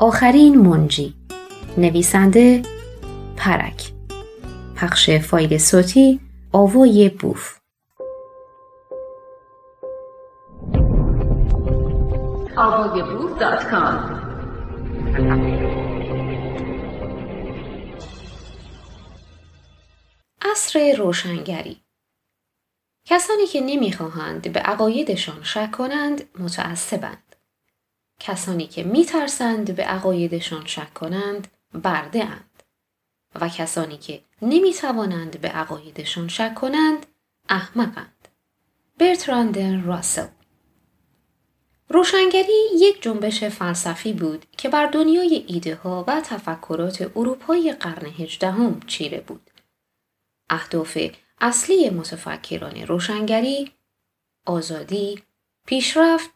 آخرین منجی. نویسنده پرک. پخش فایل صوتی آوای بوف. اصر روشنگری. کسانی که نمی‌خواهند به عقایدشان شک کنند متعصبند. کسانی که میترسند به عقایدشان شک کنند برده اند. و کسانی که نمی‌توانند به عقایدشان شک کنند احمقند. برتراند راسل روشنگری یک جنبش فلسفی بود که بر دنیای ایده ها و تفکرات اروپای قرن هجدهم چیره بود. اهداف اصلی متفکران روشنگری آزادی، پیشرفت،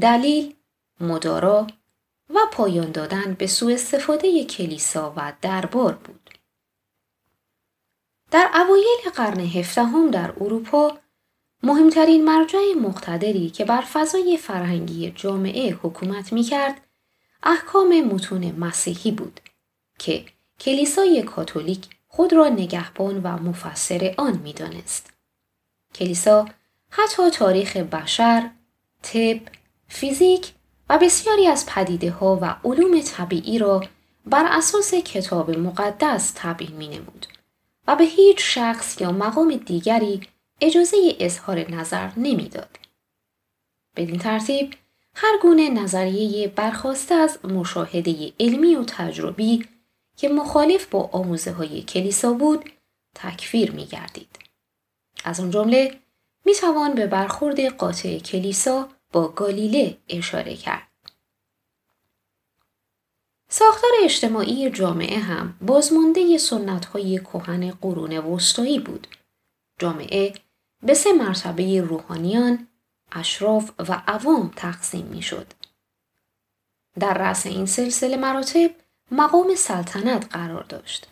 دلیل، مدارا و پایان دادن به سوء استفاده کلیسا و دربار بود. در اوایل قرن هفدهم در اروپا مهمترین مرجع مقتدری که بر فضای فرهنگی جامعه حکومت می کرد احکام متون مسیحی بود که کلیسای کاتولیک خود را نگهبان و مفسر آن می‌دانست. کلیسا حتی تاریخ بشر، طب، فیزیک و بسیاری از پدیده ها و علوم طبیعی را بر اساس کتاب مقدس تبیین می نمود و به هیچ شخص یا مقام دیگری اجازه اظهار نظر نمی‌داد. بدین ترتیب هر گونه نظریه برخواسته از مشاهده علمی و تجربی که مخالف با آموزه های کلیسا بود تکفیر می گردید. از آن جمله می توان به برخورد قاطع کلیسا با گالیله اشاره کرد. ساختار اجتماعی جامعه هم بازمانده سنت های کهن قرون وسطایی بود. جامعه به سه مرتبه روحانیان، اشراف و عوام تقسیم می شد. در رأس این سلسله مراتب مقام سلطنت قرار داشت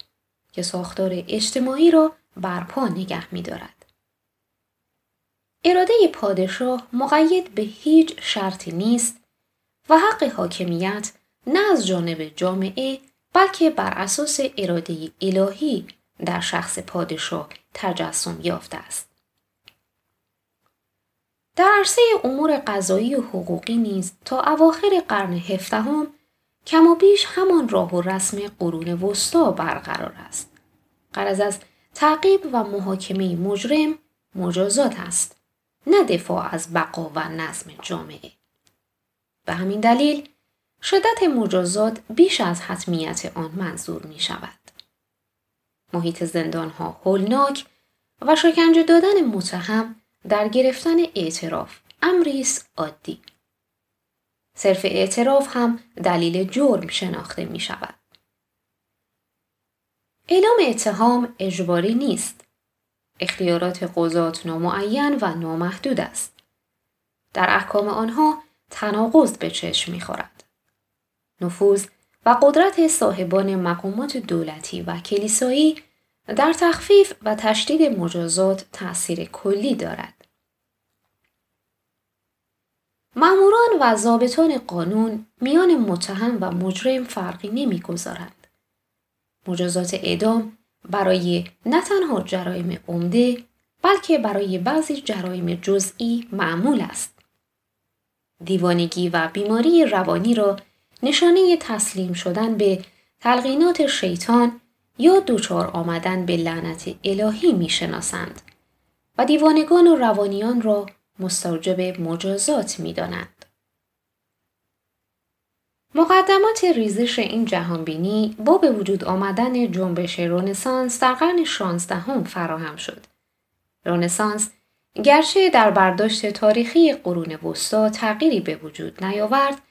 که ساختار اجتماعی را برپا نگه می دارد. اراده پادشاه مقید به هیچ شرطی نیست و حق حاکمیت نه از جانب جامعه بلکه بر اساس اراده الهی در شخص پادشاه تجسم یافته است. در عرصه امور قضایی و حقوقی نیز تا اواخر قرن هفدهم کم و بیش همان راه و رسم قرون وسطا برقرار است. قرض از تعقیب و محاکمه مجرم مجازات است. نه دفاع از بقا و نظم جامعه. به همین دلیل شدت مجازات بیش از حتمیت آن منظور می شود. محیط زندان ها هولناک و شکنجه دادن متهم در گرفتن اعتراف امریس عادی. صرف اعتراف هم دلیل جرم شناخته می شود. اعلام اتهام اجباری نیست. اختیارات قضات نامعین و نامحدود است. در احکام آنها تناقض به چشم خورد. نفوذ و قدرت صاحبان مقامات دولتی و کلیسایی در تخفیف و تشدید مجازات تأثیر کلی دارد. ماموران و ضابطان قانون میان متهم و مجرم فرقی نمی‌گذارند. مجازات اعدام برای نه تنها جرایم عمده بلکه برای بعضی جرایم جزئی معمول است. دیوانگی و بیماری روانی را نشانه تسلیم شدن به تلقینات شیطان یا دوچار آمدن به لعنت الهی می‌شناسند و دیوانگان و روانیان را مستوجب مجازات می دانند. مقدمات ریزش این جهانبینی با به وجود آمدن جنبش رونسانس در قرن شانزدهم فراهم شد. رونسانس گرچه در برداشت تاریخی قرون وسطا تغییری به وجود نیاورد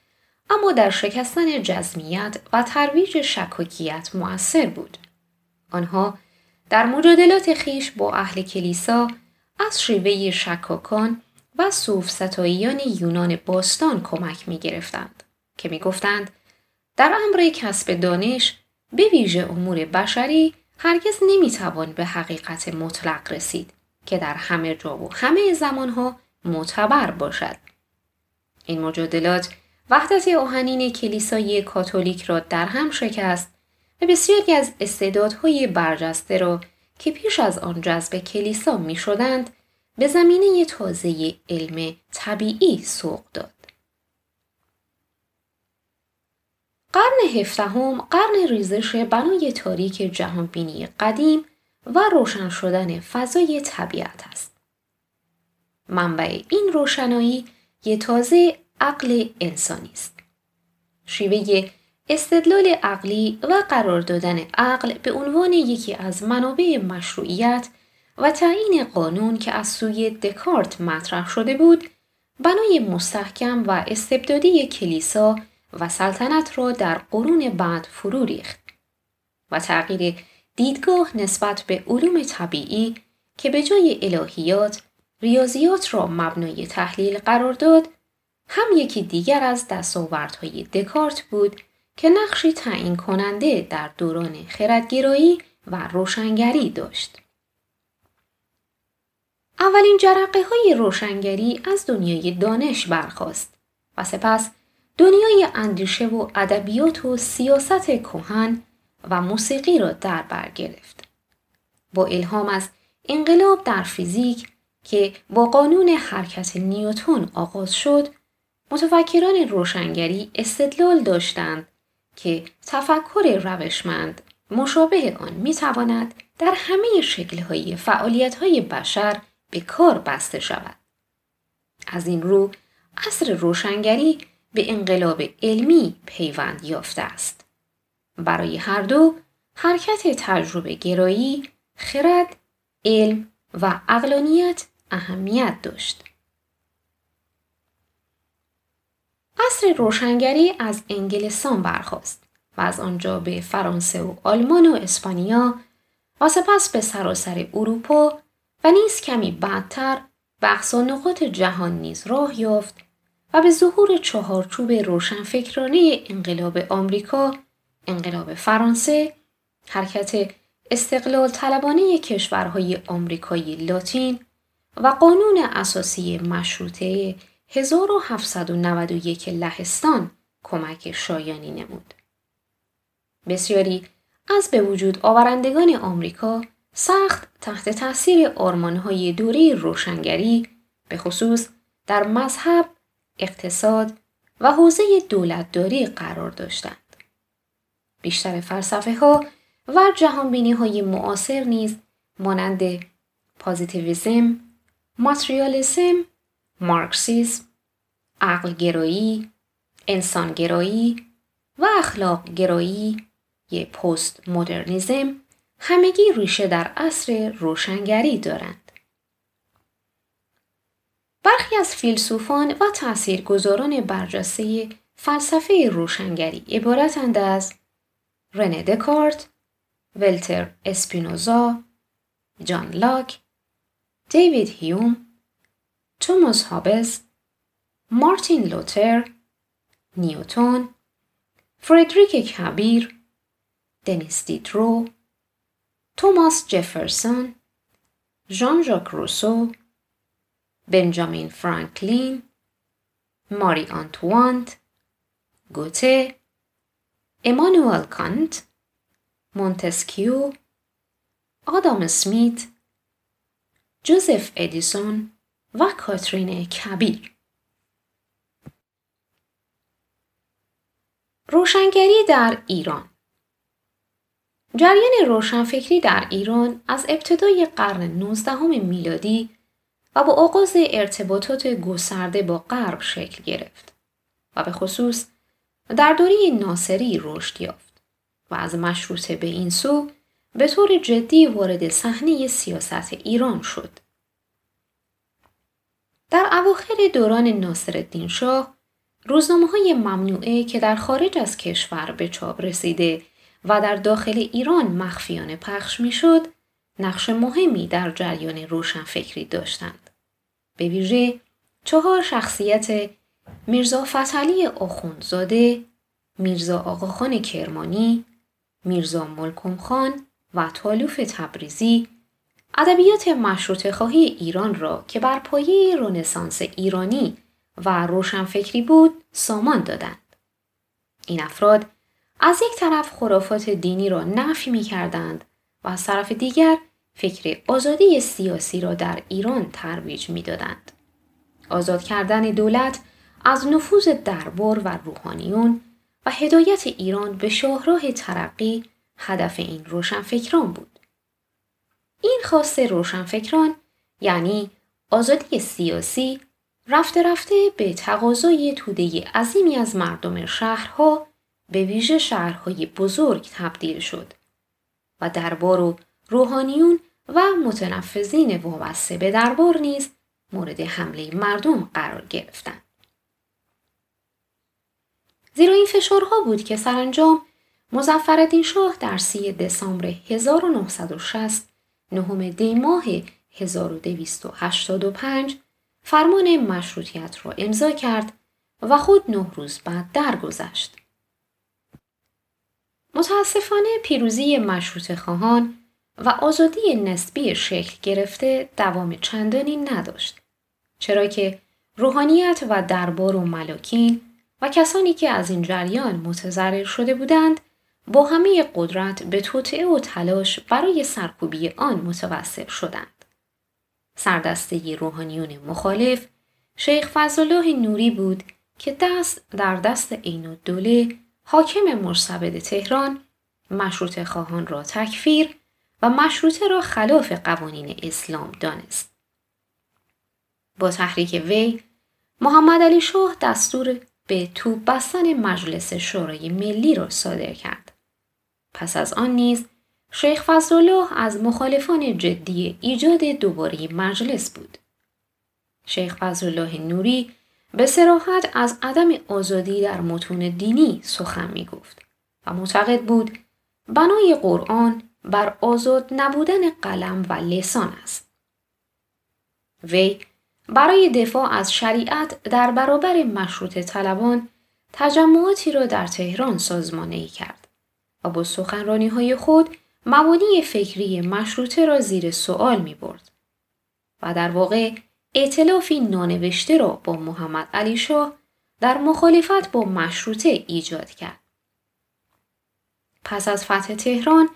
اما در شکستن جزمیت و ترویج شکاکیت مؤثر بود. آنها در مجادلات خیش با اهل کلیسا از شیوه شکاکان و صوف ستاییان یونان باستان کمک می گرفتند که می گفتند در امر کسب دانش به ویژه امور بشری هرگز نمی توان به حقیقت مطلق رسید که در همه جا و همه زمانها معتبر باشد. این مجادلات وحدت آهنین کلیسای کاتولیک را در هم شکست و بسیاری از استعدادهای برجسته را که پیش از آن جذب کلیسا می شدند به زمینه تازه علم طبیعی سوق داد. قرن هفدهم قرن ریزش بنای تاریک جهانبینی قدیم و روشن شدن فضای طبیعت است. منبع این روشنایی یه تازه عقل انسانی است. شیوه استدلال عقلی و قرار دادن عقل به عنوان یکی از منابع مشروعیت و تعیین قانون که از سوی دکارت مطرح شده بود بنای مستحکم و استبدادی کلیسا و سلطنت را در قرون بعد فرو ریخت و تغییر دیدگاه نسبت به علوم طبیعی که به جای الهیات ریاضیات را مبنای تحلیل قرار داد هم یکی دیگر از دستاوردهای دکارت بود که نقشی تعیین کننده در دوران خردگرایی و روشنگری داشت. اولین جرقه های روشنگری از دنیای دانش برخاست و سپس دنیای اندیشه و ادبیات و سیاست کهن و موسیقی را در بر گرفت. با الهام از انقلاب در فیزیک که با قانون حرکت نیوتون آغاز شد، متفکران روشنگری استدلال داشتند که تفکر روشمند مشابه آن می تواند در همه شکلهای فعالیتهای بشر به کار بسته شود. از این رو عصر روشنگری به انقلاب علمی پیوند یافته است. برای هر دو حرکت تجربه گرایی، خرد، علم و اقلانیت اهمیت داشت. عصر روشنگری از انگلستان برخاست و از آنجا به فرانسه و آلمان و اسپانیا و سپس به سراسر اروپا و نیز کمی بعدتر به نقاط جهان نیز راه یافت و به ظهور چهارچوب روشنفکرانه انقلاب آمریکا، انقلاب فرانسه، حرکت استقلال طلبانه کشورهای آمریکایی لاتین و قانون اساسی مشروطه 1791 لهستان کمک شایانی نمود. بسیاری از به وجود آورندگان آمریکا سخت تحت تاثیر آرمانهای دوره روشنگری به خصوص در مذهب، اقتصاد و حوزه دولتداری قرار داشتند. بیشتر فلسفه ها و جهانبینی های معاصر نیز مانند پازیتیویزم، ماتریالیسم، مارکسیسم، عقلگرایی، انسانگرایی و اخلاق گرایی یه پست مدرنیزم همگی ریشه در عصر روشنگری دارند. برخی از فیلسوفان و تاثیرگذاران برجسته فلسفه روشنگری عبارتند از رنه دکارت، ولتر اسپینوزا، جان لاک، دیوید هیوم، توماس هابز، مارتین لوتر، نیوتون، فردریک کبیر، دنیس دیترو، توماس جفرسون، ژان ژاک روسو، بنجامین فرانکلین، ماری آنتوانت، گوته، امانوئل کانت، مونتسکیو، آدام اسمیت، جوزف ادیسون و کاترین کبیر روشنگری در ایران. جریان روشنفکری در ایران از ابتدای قرن 19 میلادی و با آغاز ارتباطات گسترده با غرب شکل گرفت و به خصوص در دوره ناصری رشد یافت و از مشروطه به این سو به طور جدی وارد صحنه سیاست ایران شد. در اواخر دوران ناصرالدین شاه روزنامه های ممنوعه که در خارج از کشور به چاپ رسیده و در داخل ایران مخفیانه پخش می نقش مهمی در جریان روشنفکری داشتند. به ویژه چهار شخصیت میرزا فتلی آخوندزاده، میرزا آقاخان کرمانی، میرزا ملکم خان و تالوف تبریزی ادبیات مشروط خواهی ایران را که بر پایه رونسانس ایرانی و روشنفکری بود سامان دادند. این افراد از یک طرف خرافات دینی را نفی می کردند و از طرف دیگر فکر آزادی سیاسی را در ایران ترویج می دادند. آزاد کردن دولت از نفوذ دربار و روحانیون و هدایت ایران به شاهراه ترقی هدف این روشنفکران بود. این خواست روشنفکران یعنی آزادی سیاسی رفته رفته به تقاضای توده عظیمی از مردم شهرها به ویژه شهرهای بزرگ تبدیل شد و دربار و روحانیون و متنفذین وابسته به دربار نیز مورد حمله مردم قرار گرفتند. زیرا این فشارها بود که سرانجام مزفردین شاه در سی دسامبر 1960 نهم دی ماه 1285 فرمان مشروطیت را امضا کرد و خود نه روز بعد درگذشت. متاسفانه پیروزی مشروط خواهان و آزادی نسبی شکل گرفته دوام چندانی نداشت. چرا که روحانیت و دربار و ملاکین و کسانی که از این جریان متضرر شده بودند با همه قدرت به توطعه و تلاش برای سرکوبی آن متوسل شدند. سردسته روحانیون مخالف شیخ فضلالله نوری بود که دست در دست عین دوله حاکم مرسبد تهران مشروط خواهان را تکفیر و مشروطه را خلاف قوانین اسلام دانست. با تحریک وی محمد علی شاه دستور به توپ بستن مجلس شورای ملی را صادر کرد. پس از آن نیز شیخ فضلالله از مخالفان جدی ایجاد دوباره مجلس بود. شیخ فضلالله نوری به سراحت از عدم آزادی در متون دینی سخن می گفت و معتقد بود بنای قرآن بر آزاد نبودن قلم و لسان است. وی برای دفاع از شریعت در برابر مشروط طلبان تجمعاتی را در تهران سازمانه کرد و با سخنرانی های خود مبانی فکری مشروطه را زیر سوال می برد و در واقع اعتلافی نانوشته را با محمد علی شاه در مخالفت با مشروطه ایجاد کرد. پس از فتح تهران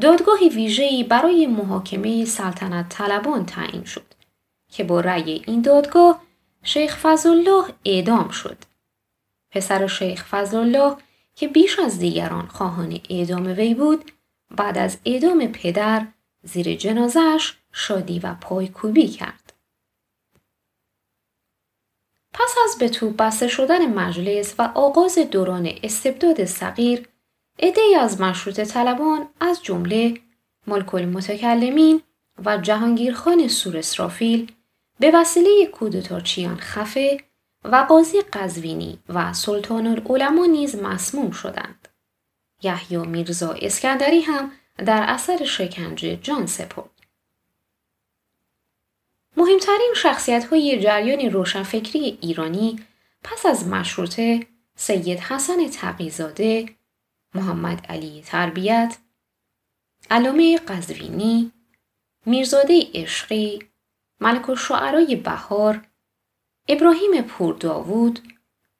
دادگاه ویژه‌ای برای محاکمه سلطنت طلبان تعیین شد که با رأی این دادگاه شیخ فضلالله اعدام شد. پسر شیخ فضلالله که بیش از دیگران خواهان اعدام وی بود بعد از اعدام پدر زیر جنازش شادی و پایکوبی کرد. پس از به توپ بسته شدن مجلس و آغاز دوران استبداد صغیر عدهای از مشروط طلبان از جمله ملک المتکلمین و جهانگیرخان سور اسرافیل به وسیله کودتاچیان خفه و قاضی قزوینی و سلطان العلماء نیز مسموم شدند. یحیی میرزا اسکندری هم در اثر شکنجه جان سپرد. مهمترین شخصیت های جریان روشنفکری ایرانی پس از مشروطه سید حسن تقیزاده، محمد علی تربیت، علامه قزوینی، میرزاده عشقی، ملک الشعرای بهار، ابراهیم پور داوود،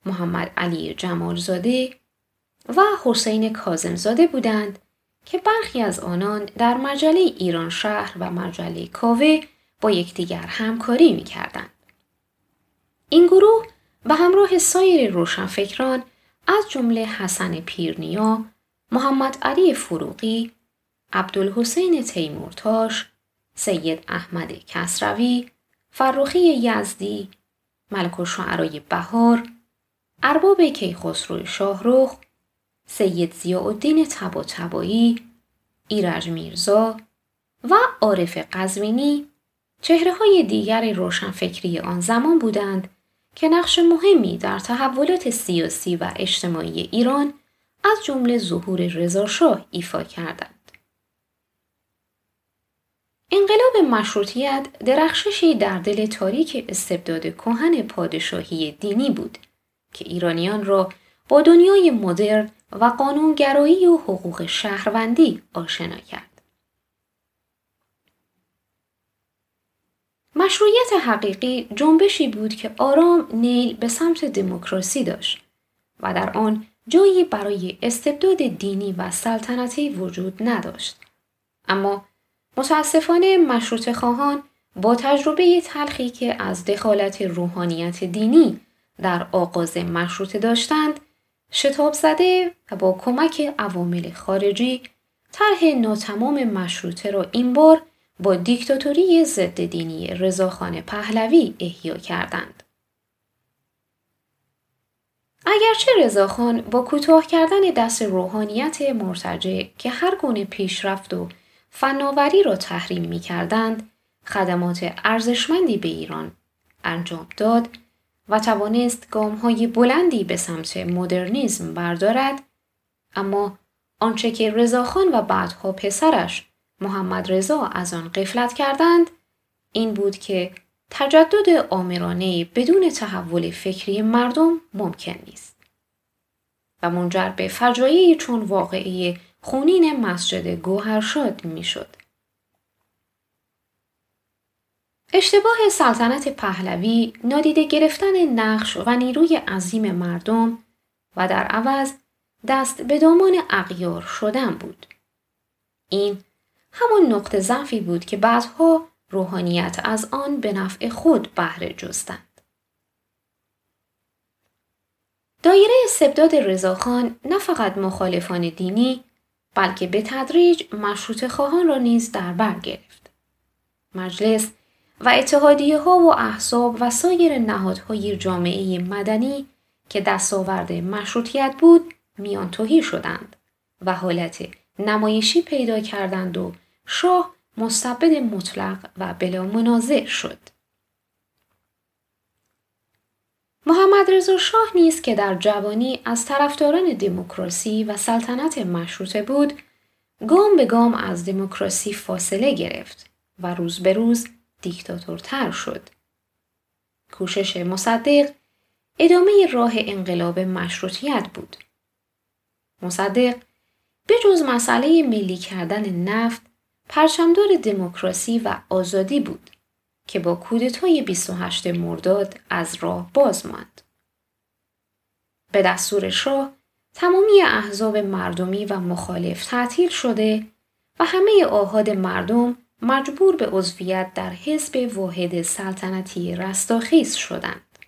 محمد علی جمالزاده و حسین کازمزاده بودند که برخی از آنان در مجله ایران شهر و مجله کاوه با یکدیگر همکاری می کردند. این گروه به همراه سایر روشنفکران از جمله حسن پیرنیا، محمد علی فروغی، عبدالحسین تیمورتاش، سید احمد کسروی، فروخی یزدی، ملک شعرای بهار، ارباب کیخسرو شاهروخ، سید زیاءالدین تبا تبایی، ایرج میرزا و عارف قزوینی چهره های دیگر روشنفکری آن زمان بودند که نقش مهمی در تحولات سیاسی و اجتماعی ایران از جمله ظهور رضاشاه ایفا کردند. انقلاب مشروطیت درخششی در دل تاریک استبداد کهن پادشاهی دینی بود که ایرانیان را با دنیای مدرن و قانونگرایی و حقوق شهروندی آشنا کرد. مشروعیت حقیقی جنبشی بود که آرام نیل به سمت دموکراسی داشت و در آن جایی برای استبداد دینی و سلطنتی وجود نداشت. اما متاسفانه مشروط خواهان با تجربه تلخی که از دخالت روحانیت دینی در آغاز مشروطه داشتند شتاب زده و با کمک عوامل خارجی طرح ناتمام مشروطه را این بار با دیکتاتوری ضد دینی رضاخان پهلوی احیا کردند. اگرچه رضاخان با کوتاه کردن دست روحانیت مرتجع که هر گونه پیشرفت و فناوری را تحریم می کردند، خدمات ارزشمندی به ایران انجام داد و توانست گام های بلندی به سمت مدرنیزم بردارد اما آنچه که رضاخان و بعدها پسرش محمد رضا از آن قفلت کردند این بود که تجدد آمرانه بدون تحول فکری مردم ممکن نیست و منجر به فجایعی چون واقعی خونین مسجد گوهرشاد می‌شد. اشتباه سلطنت پهلوی نادیده گرفتن نقش و نیروی عظیم مردم و در عوض دست به دامان اغیار شدن بود. این همان نقطه ضعفی بود که بعدها روحانیت از آن به نفع خود بهره جستند. دایره استبداد رضاخان نه فقط مخالفان دینی بلکه به تدریج مشروط خواهان را نیز در بر گرفت. مجلس و اتحادیه ها و احزاب و سایر نهادهای جامعه مدنی که دستاورد مشروطیت بود میان توهی شدند و حالت نمایشی پیدا کردند و شاه مستبد مطلق و بلا منازع شد. محمد رضا شاه نیز که در جوانی از طرفداران دموکراسی و سلطنت مشروطه بود، گام به گام از دموکراسی فاصله گرفت و روز به روز دیکتاتورتر شد. کوشش مصدق ادامه راه انقلاب مشروطیت بود. مصدق به جز مسئله ملی کردن نفت پرچمدار دموکراسی و آزادی بود که با کودتای 28 مرداد از راه باز ماند. به دستور شاه تمامی احزاب مردمی و مخالف تعطیل شده و همه آهاد مردم مجبور به عضویت در حزب واحد سلطنتی رستاخیز شدند.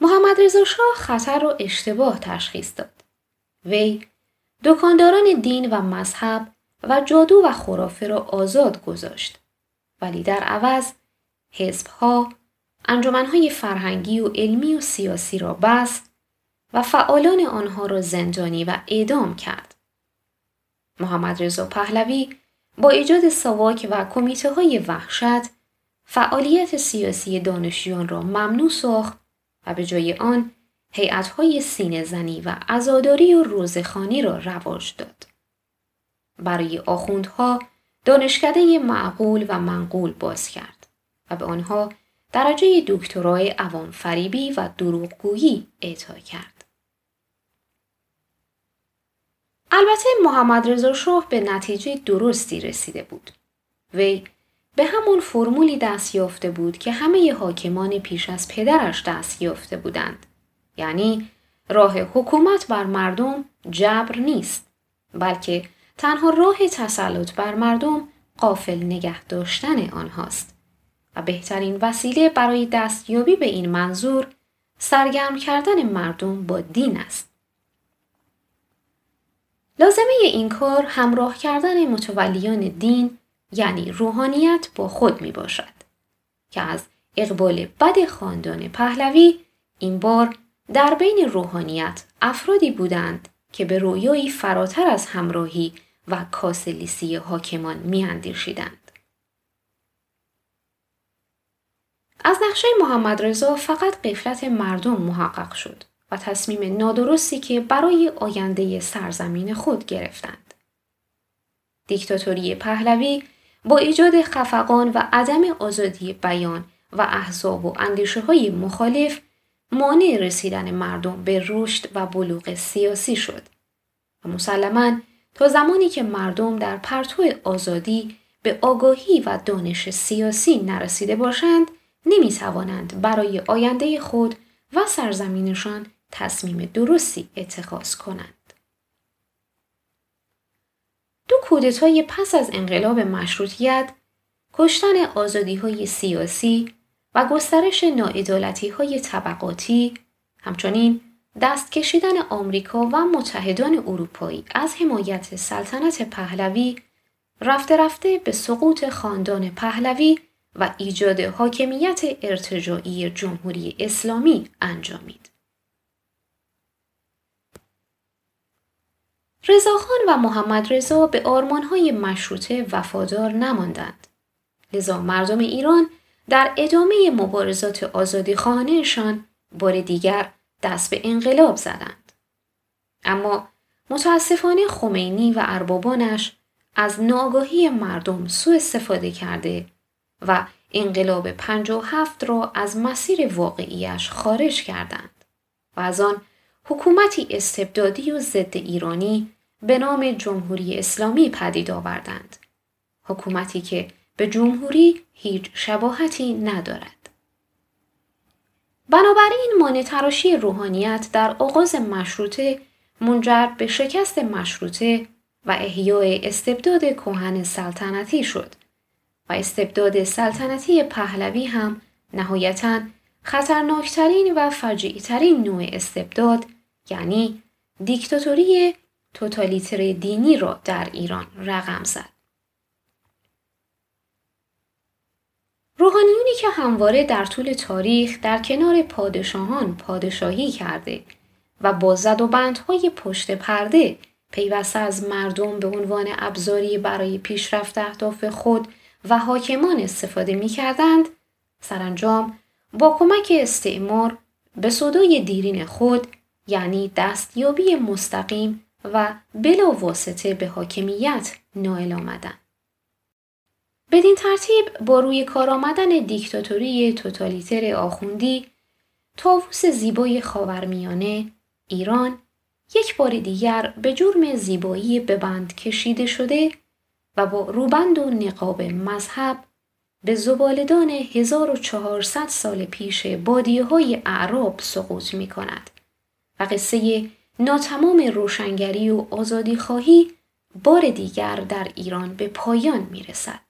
محمد رضا شاه خطر را اشتباه تشخیص داد. وی دکانداران دین و مذهب و جادو و خرافه را آزاد گذاشت ولی در عوض حزبها انجمنهای فرهنگی و علمی و سیاسی را بست و فعالان آنها را زندانی و اعدام کرد. محمد رضا پهلوی با ایجاد سواک و کمیته های وحشت فعالیت سیاسی دانشجویان را ممنوع ساخت و به جای آن هیئت‌های سینه زنی و عزاداری و روزخانی را رواج داد. برای آخوندها دانشکده معقول و منقول باز کرد و به آنها درجه دکترای عوام فریبی و دروغگویی اعطا کرد. البته محمد رضا شاه به نتیجه درستی رسیده بود. وی به همون فرمولی دست یافته بود که همه حاکمان پیش از پدرش دست یافته بودند. یعنی راه حکومت بر مردم جبر نیست بلکه تنها راه تسلط بر مردم قافل نگه داشتن آنهاست و بهترین وسیله برای دستیابی به این منظور سرگرم کردن مردم با دین است. لازمه این کار همراه کردن متولیان دین یعنی روحانیت با خود می باشد که از اقبال بد خاندان پهلوی این بار در بین روحانیت افرادی بودند که به رویایی فراتر از همراهی و کاسلیسی حاکمان میاندیشیدند. از نقشه محمد رضا فقط قفلت مردم محقق شد و تصمیم نادرستی که برای آینده سرزمین خود گرفتند. دیکتاتوری پهلوی با ایجاد خفقان و عدم آزادی بیان و احزاب و اندیشه های مخالف مانع رسیدن مردم به رشد و بلوغ سیاسی شد و مسلما تا زمانی که مردم در پرتو آزادی به آگاهی و دانش سیاسی نرسیده باشند نمی توانند برای آینده خود و سرزمینشان تصمیم درستی اتخاذ کنند. دو کودتای پس از انقلاب مشروطیت کشتن آزادی های سیاسی و گسترش ناعدالتی های طبقاتی همچنین دست کشیدن آمریکا و متحدان اروپایی از حمایت سلطنت پهلوی رفته رفته به سقوط خاندان پهلوی و ایجاد حاکمیت ارتجاعی جمهوری اسلامی انجامید. رضاخان و محمد رضا به آرمانهای مشروطه وفادار نماندند. لذا مردم ایران در ادامه مبارزات آزادی خانهشان بار دیگر دست به انقلاب زدند. اما متاسفانه خمینی و اربابانش از ناگاهی مردم سوء استفاده کرده و انقلاب 57 را از مسیر واقعیش خارج کردند و از آن حکومتی استبدادی و ضد ایرانی به نام جمهوری اسلامی پدید آوردند. حکومتی که به جمهوری هیچ شباهتی ندارد. بنابراین مانع تراشی روحانیت در آغاز مشروطه منجر به شکست مشروطه و احیای استبداد کهن سلطنتی شد و استبداد سلطنتی پهلوی هم نهایتا خطرناکترین و فجیعترین نوع استبداد یعنی دیکتاتوری توتالیتر دینی را در ایران رقم زد. روحانیونی که همواره در طول تاریخ در کنار پادشاهان پادشاهی کرده و با زد و بندهای پشت پرده پیوسته از مردم به عنوان ابزاری برای پیشرفت اهداف خود و حاکمان استفاده می کردند، سرانجام با کمک استعمار به صدای دیرین خود یعنی دستیابی مستقیم و بلا واسطه به حاکمیت نائل آمدند. بدین ترتیب با روی کار آمدن دیکتاتوری توتالیتر آخوندی تاووس زیبای خاورمیانه ایران یک بار دیگر به جرم زیبایی به بند کشیده شده و با روبند و نقاب مذهب به زبالدان 1400 سال پیش بادیه های اعراب سقوط می کند و قصه ناتمام روشنگری و آزادی خواهی بار دیگر در ایران به پایان می رسد.